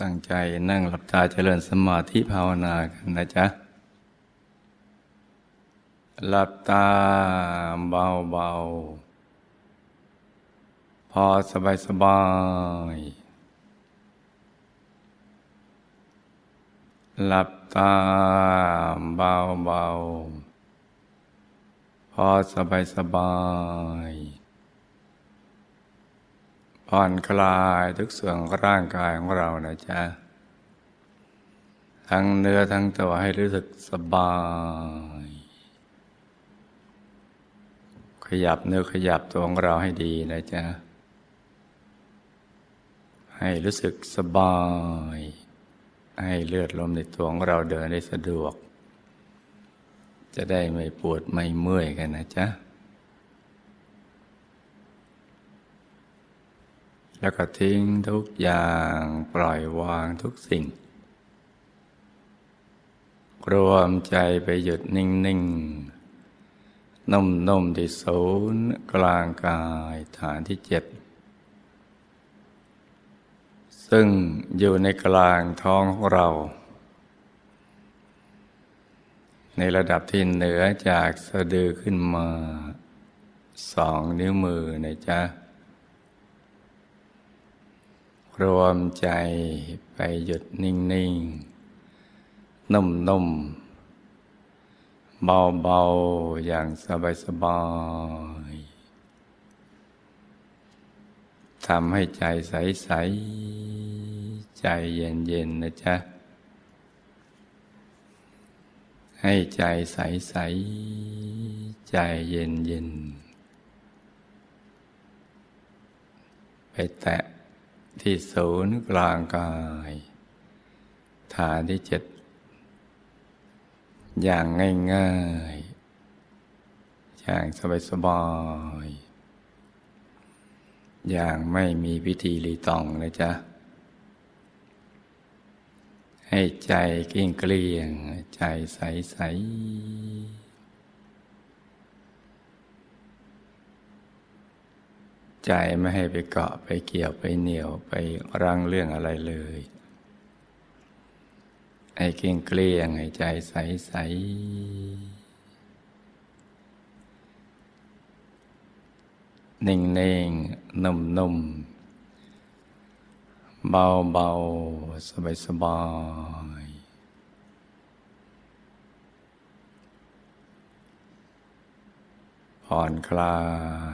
ตั้งใจนั่งหลับตาเจริญสมาธิภาวนากันนะจ๊ะ หลับตาเบาเบาพอสบายสบาย หลับตาเบาเบาพอสบายสบาย ผ่อนคลายทุกส่วนของร่างกายของเรานะจ๊ะ ทั้งเนื้อทั้งตัวให้รู้สึกสบาย ขยับเนื้อขยับตัวของเราให้ดีนะจ๊ะ ให้รู้สึกสบาย ให้เลือดลมในตัวของเราเดินได้สะดวก จะได้ไม่ปวดไม่เมื่อยกันนะจ๊ะ แล้วก็ทิ้งทุกอย่างปล่อยวางทุกสิ่ง รวมใจไปหยุดนิ่งๆนุ่มๆที่ศูนย์กลางกายฐานที่เจ็ดซึ่งอยู่ในกลางท้องของเรา ในระดับที่เหนือจากสะดือขึ้นมาสองนิ้วมือนะจ๊ะ รวมใจไปหยุดนิ่งๆนุ่มๆเบาๆอย่างสบายๆทำให้ใจใสๆใจเย็นๆนะจ๊ะ ให้ใจใสๆใจเย็นๆไปแตะ ที่ศูนย์กลางกาย ฐานที่เจ็ดอย่างง่ายๆ อย่างสบายๆ อย่างไม่มีพิธีรีตองนะจ๊ะ ให้ใจกิ้งเกลี้ยง ใจใสๆ ใจไม่ให้ไปเกาะไปเกี่ยวไปเหนียวไปรังเรื่องอะไรเลยไอ้เก่งเกลี้ยงให้ใจใสใสนิ่งเน่งนุ่มนุ่มเบาเบาสบายสบายผ่อนคลาย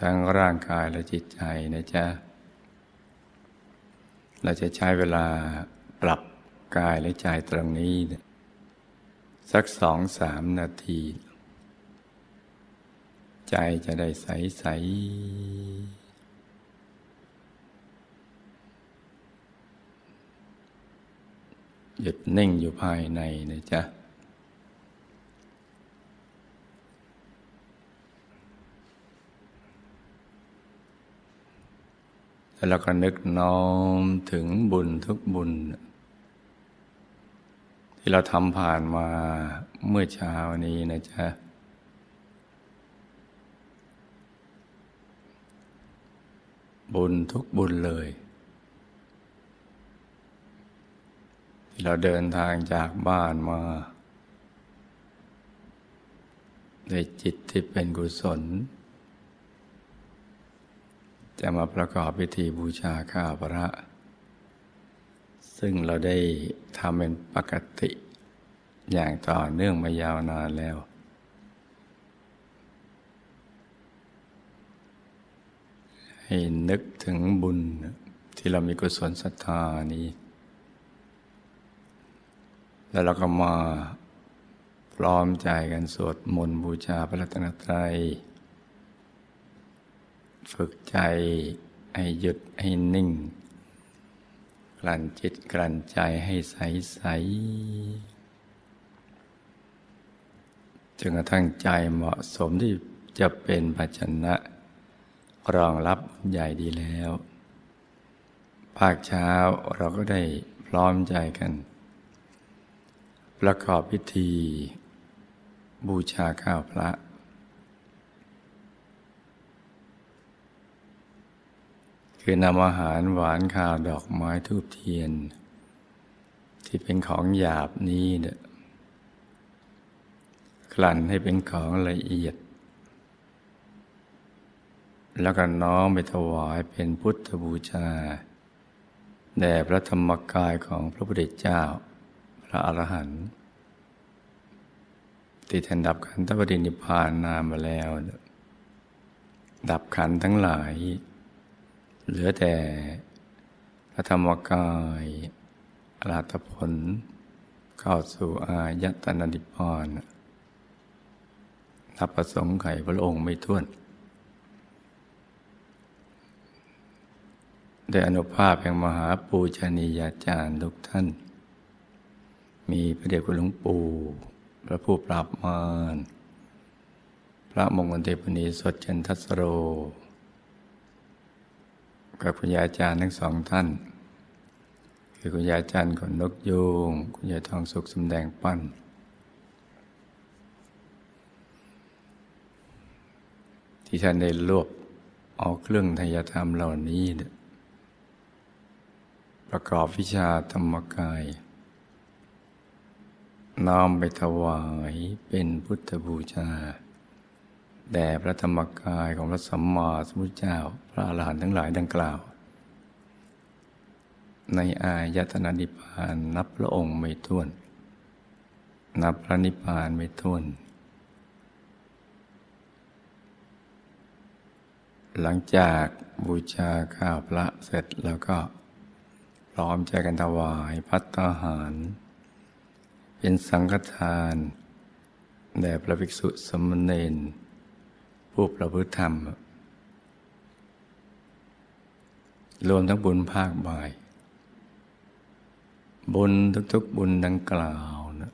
ทั้งร่างกายและจิตใจนะจ๊ะ เราจะใช้เวลาปรับกายและใจตรงนี้ สักสองสามนาที ใจจะได้ใสใสหยุดนิ่งอยู่ภายในนะจ๊ะ แล้วเราก็นึกน้อมถึงบุญทุกบุญ ที่เราทำผ่านมาเมื่อเช้านี้นะจ๊ะบุญทุกบุญเลย ที่เราเดินทางจากบ้านมาในจิตที่เป็นกุศล จะมาประกอบพิธีบูชาข้าพระ ซึ่งเราได้ทำเป็นปกติ อย่างต่อเนื่องมายาวนานแล้ว ให้นึกถึงบุญที่เรามีกุศลศรัทธานี้ แล้วเราก็มาพร้อมใจกันสวดมนต์บูชาพระรัตนตรัย ฝึกใจให้หยุดให้นิ่ง กลั่นจิตกลั่นใจให้ใสใสจนกระทั่งใจเหมาะสมที่จะเป็นภาชนะรองรับใหญ่ดีแล้ว ภาคเช้าเราก็ได้พร้อมใจกัน ประกอบพิธี บูชาข้าวพระ คือนำอาหารหวานข้าวดอกไม้ทูบเทียน ที่เป็นของหยาบนี้เนี่ยกลั่นให้เป็นของละเอียด แล้วก็น้อมไปถวายเป็นพุทธบูชาแด่พระธรรมกายของพระพุทธเจ้า พระอรหันต์ที่ท่านดับขันธปรินิพานนานมาแล้ว ดับขันทั้งหลาย เหลือแต่พระธรรมกายอรหัตผล เข้าสู่อายตนะนิพพานนับประสงค์ไขพระองค์ไม่ท้วน ได้อนุภาพแห่งมหาปูชนียาจารย์ทุกท่าน มีพระเดชคุณหลวงปู่ พระผู้ปราบมารพระมงคลเทพนีสดเจนทัสโร กับคุณยายอาจารย์ทั้งสองท่าน คือคุณยายอาจารย์ขนนกยูงคุณยายทองสุขสำแดงปั้น ที่ท่านได้รวบเอาเครื่องทยธรรมเหล่านี้ ประกอบวิชาธรรมกายน้อมไปถวายเป็นพุทธบูชา แด่พระธรรมกายของพระสัมมาสัมพุทธเจ้า พระอรหันต์ทั้งหลายดังกล่าว ในอายตนะนิพพานนับพระองค์ไม่ท้วน นับพระนิพพานไม่ท้วน หลังจากบูชาข้าวพระเสร็จแล้วก็พร้อมใจกันถวายพัตตาหาร เป็นสังฆทานแด่พระภิกษุสมณเณร ผู้ประพฤติธรรม รวมทั้งบุญภาคบ่าย บุญทุกๆบุญดังกล่าวนะ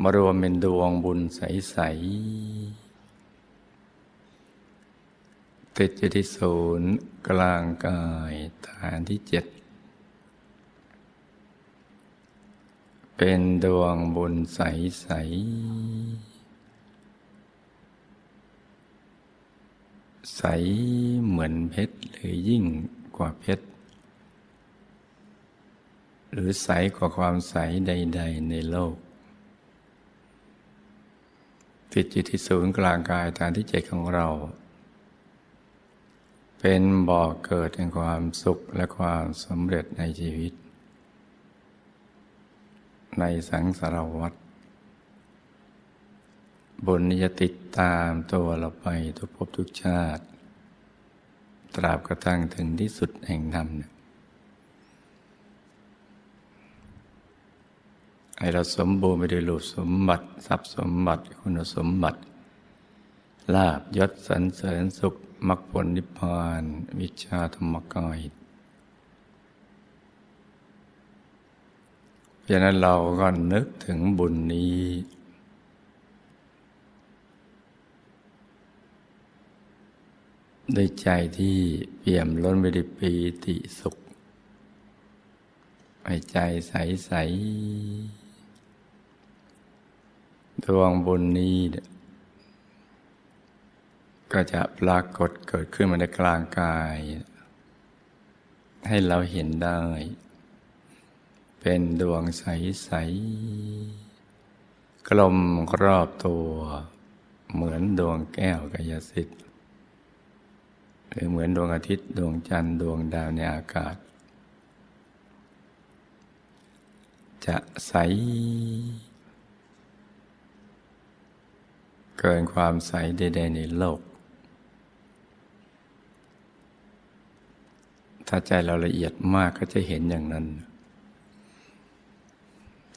มารวมเป็นดวงบุญใส ๆ ติดอยู่ที่ศูนย์กลางกายฐานที่เจ็ดเป็นดวงบุญใสใใสเหมือนเพชรหรือยิ่งกว่าเพชร หรือใสกว่าความใสใด ๆ ในโลก ติดอยู่ที่ศูนย์กลางกายฐานที่เจ็ดของเรา เป็นบ่อเกิดแห่งความสุขและความสำเร็จในชีวิต ในสังสารวัฏ บุญนี้จะติดตามตัวเราไปทุกภพทุกชาติ ตราบกระทั่งถึงที่สุดแห่งธรรมให้เราสมบูรณ์ไปด้วยรูปสมบัติ ทรัพย์สมบัติ คุณสมบัติ ลาบยศสรรเสริญสุขมรรคผลนิพพาน วิชาธรรมกายเพราะนั้นเราก็นึกถึงบุญนี้ ด้วยใจที่เปี่ยมล้นไปด้วยปีติสุขให้ใจใสใสดวงบุญนี้ก็จะปรากฏเกิดขึ้นมาในกลางกาย ให้เราเห็นได้ เป็นดวงใสๆกลมรอบตัว เหมือนดวงแก้วกายสิทธิ์ หรือเหมือนดวงอาทิตย์ดวงจันทร์ดวงดาวในอากาศ จะใส เกินความใสใดๆในโลก ถ้าใจเราละเอียดมากก็จะเห็นอย่างนั้น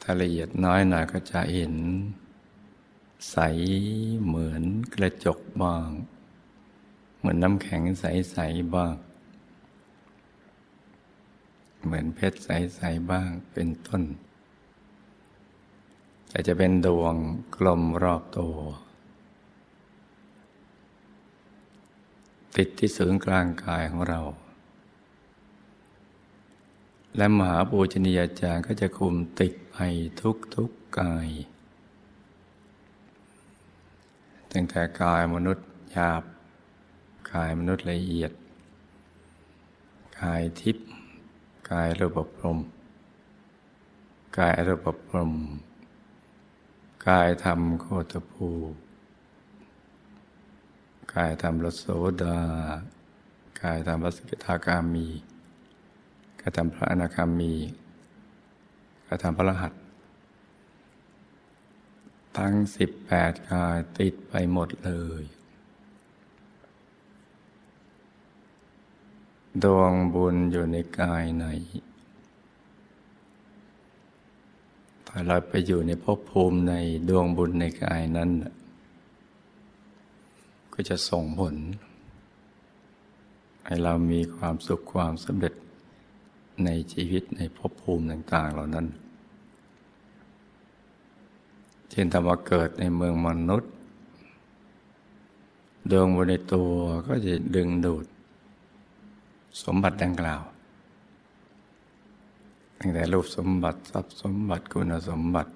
ถ้าละเอียดน้อยหน่อยก็จะเห็น ใสเหมือนกระจกบ้าง เหมือนน้ำแข็งใส ๆ บ้าง เหมือนเพชรใส ๆ บ้างเป็นต้น แต่จะเป็นดวงกลมรอบตัว ติดที่ศูนย์กลางกายของเรา และมหาปูชนียาจารย์ก็จะคุมติดไปทุกทุกกาย ตั้งแต่กายมนุษย์หยาบ กายมนุษย์ละเอียด กายทิพย์กายระบบพรมกายระบบพรมกายธรรมโคตภูกายธรรมรสโสดากายธรรมรสกิทากามีกายธรรมพระอนาคามีกายธรรมพระรหัสทั้งสิบแปดกายติดไปหมดเลย ดวงบุญอยู่ในกายไหน ถ้าเราไปอยู่ในภพภูมิในดวงบุญในกายนั้น ก็จะส่งผล ให้เรามีความสุขความสำเร็จในชีวิตในภพภูมิต่าง ๆ เหล่านั้น เช่นธรรมเกิดในเมืองมนุษย์ ดวงบุญในตัวก็จะดึงดูด สมบัติดังกล่าว ตั้งแต่รูปสมบัติทรัพย์สมบัติคุณสมบัติ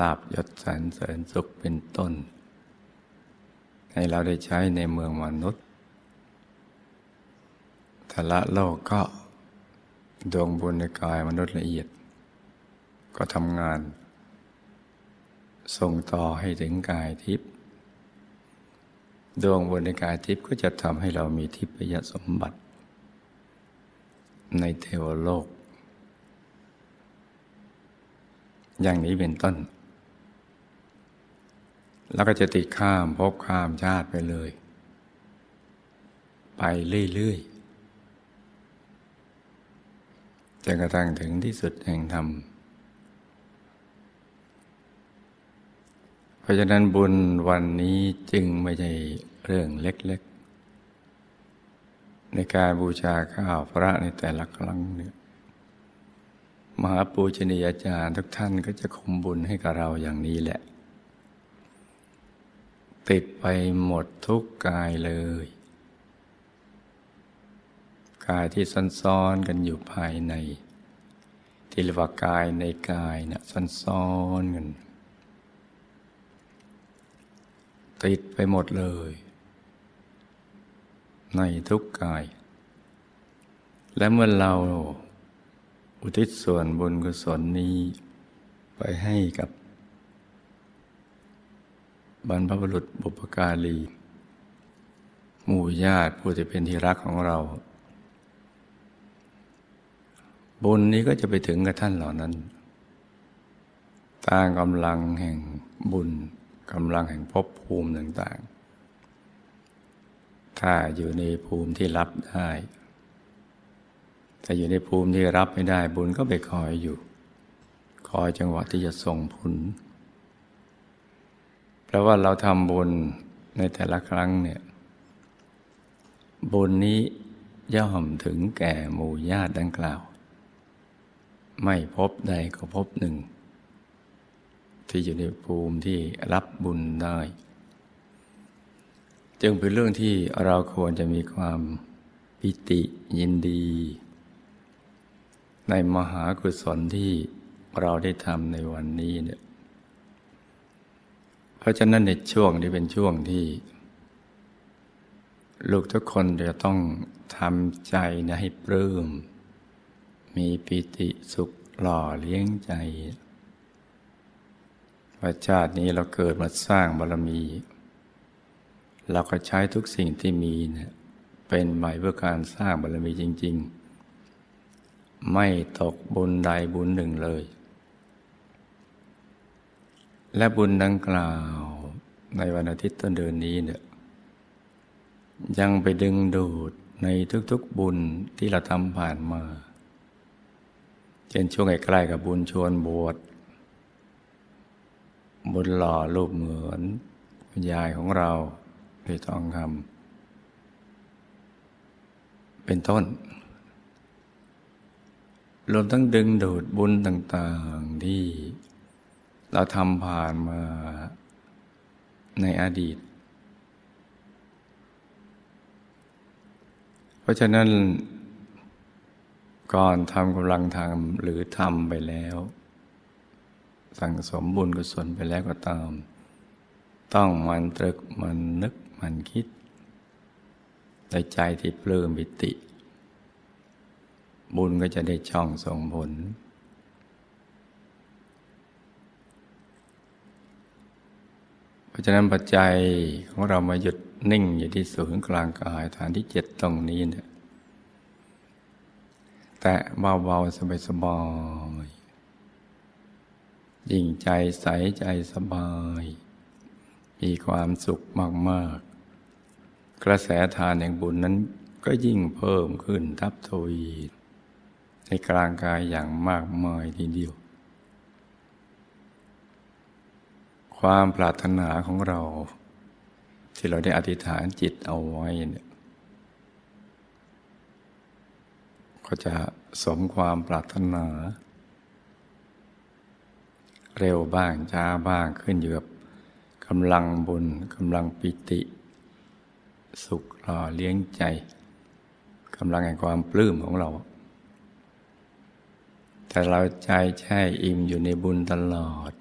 ลาบยศสรรเสริญสุขเป็นต้น ให้เราได้ใช้ในเมืองมนุษย์ทละโลกก็ดวงบุญในกายมนุษย์ละเอียด ก็ทำงาน ส่งต่อให้ถึงกายทิพย์ ดวงบุญในกายทิพย์ก็จะทำให้เรามีทิพยสมบัติ ในเทวโลก อย่างนี้เป็นต้น แล้วก็จะติดข้ามพบข้ามชาติไปเลย ไปเรื่อยๆจนกระทั่งถึงที่สุดแห่งธรรม เพ ราะฉะนั้นบุญวันนี้จึงไม่ใช่เรื่องเล็กๆ ในการบูชาข้าวพระในแต่ละครั้งเนี่ยมหาปูชนียาจารย์ทุกท่านก็จะคมบุญให้กับเราอย่างนี้แหละ ติดไปหมดทุกกายเลย กายที่ซ้อนๆกันอยู่ภายใน ที่เรียกว่ากายในกายเนะี่ยซ้อนๆกัน ติดไปหมดเลย ในทุกกาย และเมื่อเราอุทิศส่วนบุญกุศลนี้ ไปให้กับบรรพบุรุษบุปการีหมู่ญาติผู้ที่เป็นที่รักของเรา บุญนี้ก็จะไปถึงกับท่านเหล่านั้น ตามกำลังแห่งบุญ กำลังแห่งภพภูมิต่างๆ ถ้าอยู่ในภูมิที่รับได้แต่อยู่ในภูมิที่รับไม่ได้บุญก็ไปคอยอยู่ คอยจังหวะที่จะส่งผลเพราะว่าเราทำบุญในแต่ละครั้งเนี่ยบุญนี้ย่อมถึงแก่หมู่ญาติดังกล่าว ไม่พบใดก็พบหนึ่ง ที่อยู่ในภูมิที่รับบุญได้ จึงเป็นเรื่องที่เราควรจะมีความปิติยินดี ในมหากุศลที่เราได้ทำในวันนี้เนี่ยเพราะฉะนั้นในช่วงนี้เป็นช่วงที่ ลูกทุกคนจะต้องทำใจนะให้ปลื้มมีปิติสุขหล่อเลี้ยงใจ ว่าชาตินี้เราเกิดมาสร้างบารมี เราก็ใช้ทุกสิ่งที่มีเนี่ยเป็นใหม่เพื่อการสร้างบารมีจริง ๆ ไม่ตกบุญใดบุญหนึ่งเลย และบุญดังกล่าวในวันอาทิตย์ต้นเดือนนี้เนี่ยยังไปดึงดูดในทุกๆบุญที่เราทำผ่านมา เช่นช่วงใกล้ๆกับบุญชวนบวช บุญหล่อรูปเหมือนยายของเราในทองคำเป็นต้น รวมทั้งดึงดูดบุญต่าง ๆ ที่เราทำผ่านมาในอดีต เพราะฉะนั้นก่อนทำกำลังทำหรือทำไปแล้ว สั่งสมบุญกุศลไปแล้วก็ตาม ต้องมันตรึกมันนึกมันคิดในใจที่ปลื้มปิติ บุญก็จะได้ช่องส่งผล เพราะฉะนั้นปัจจัยของเรามาหยุดนิ่งอยู่ที่ศูนย์กลางกายฐานที่เจ็ดตรงนี้เนี่ยแต่เบาๆสบายๆ ยิ่งใจใสใจสบาย มีความสุขมาก ๆ กระแสทานแห่งบุญนั้นก็ยิ่งเพิ่มขึ้นทับทวีในกลางกายอย่างมากมายทีเดียว ความปรารถนาของเรา ที่เราได้อธิษฐานจิตเอาไว้เนี่ยก็จะสมความปรารถนา เร็วบ้างช้าบ้างขึ้นอยู่กับกำลังบุญกำลังปิติ สุขหล่อเลี้ยงใจกำลังแห่งความปลื้มของเรา แต่เราใจแช่อิ่มอยู่ในบุญตลอด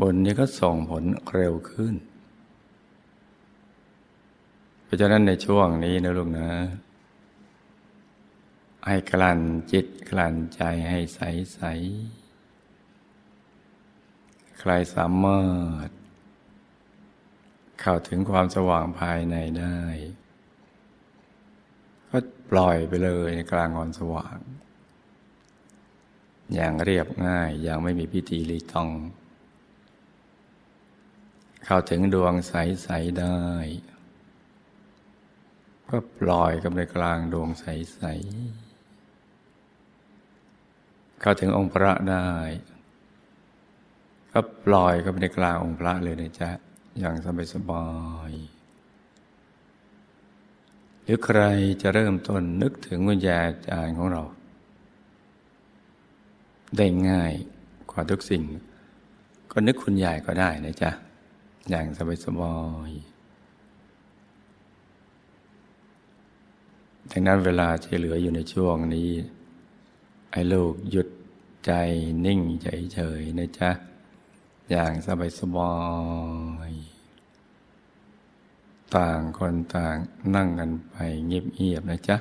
บุญนี้ก็ส่งผลเร็วขึ้น เพราะฉะนั้นในช่วงนี้นะลูกนะให้กลั่นจิตกลั่นใจให้ใสใส ใครสามารถ เข้าถึงความสว่างภายในได้ ก็ปล่อยไปเลยในกลางวันสว่าง อย่างเรียบง่ายอย่างไม่มีพิธีรีตอง เข้าถึงดวงใส ๆ ได้ ก็ปล่อยกับในกลางดวงใส ๆ เข้าถึงองค์พระได้ ก็ปล่อยก็ไปในกลางองค์พระเลยนะจ๊ะ อย่างสบายสบายหรือใครจะเริ่มต้นนึกถึงวิญญาจารย์ของเรา ได้ง่ายกว่าทุกสิ่ง ก็นึกคุณยายก็ได้นะจ๊ะ อย่างสบายสบายดังนั้นเวลาที่เหลืออยู่ในช่วงนี้ให้ลูกหยุดใจนิ่งเฉยๆนะจ๊ะ อย่างสบายสบายต่างคนต่างนั่งกันไปเงียบๆนะจ๊ะ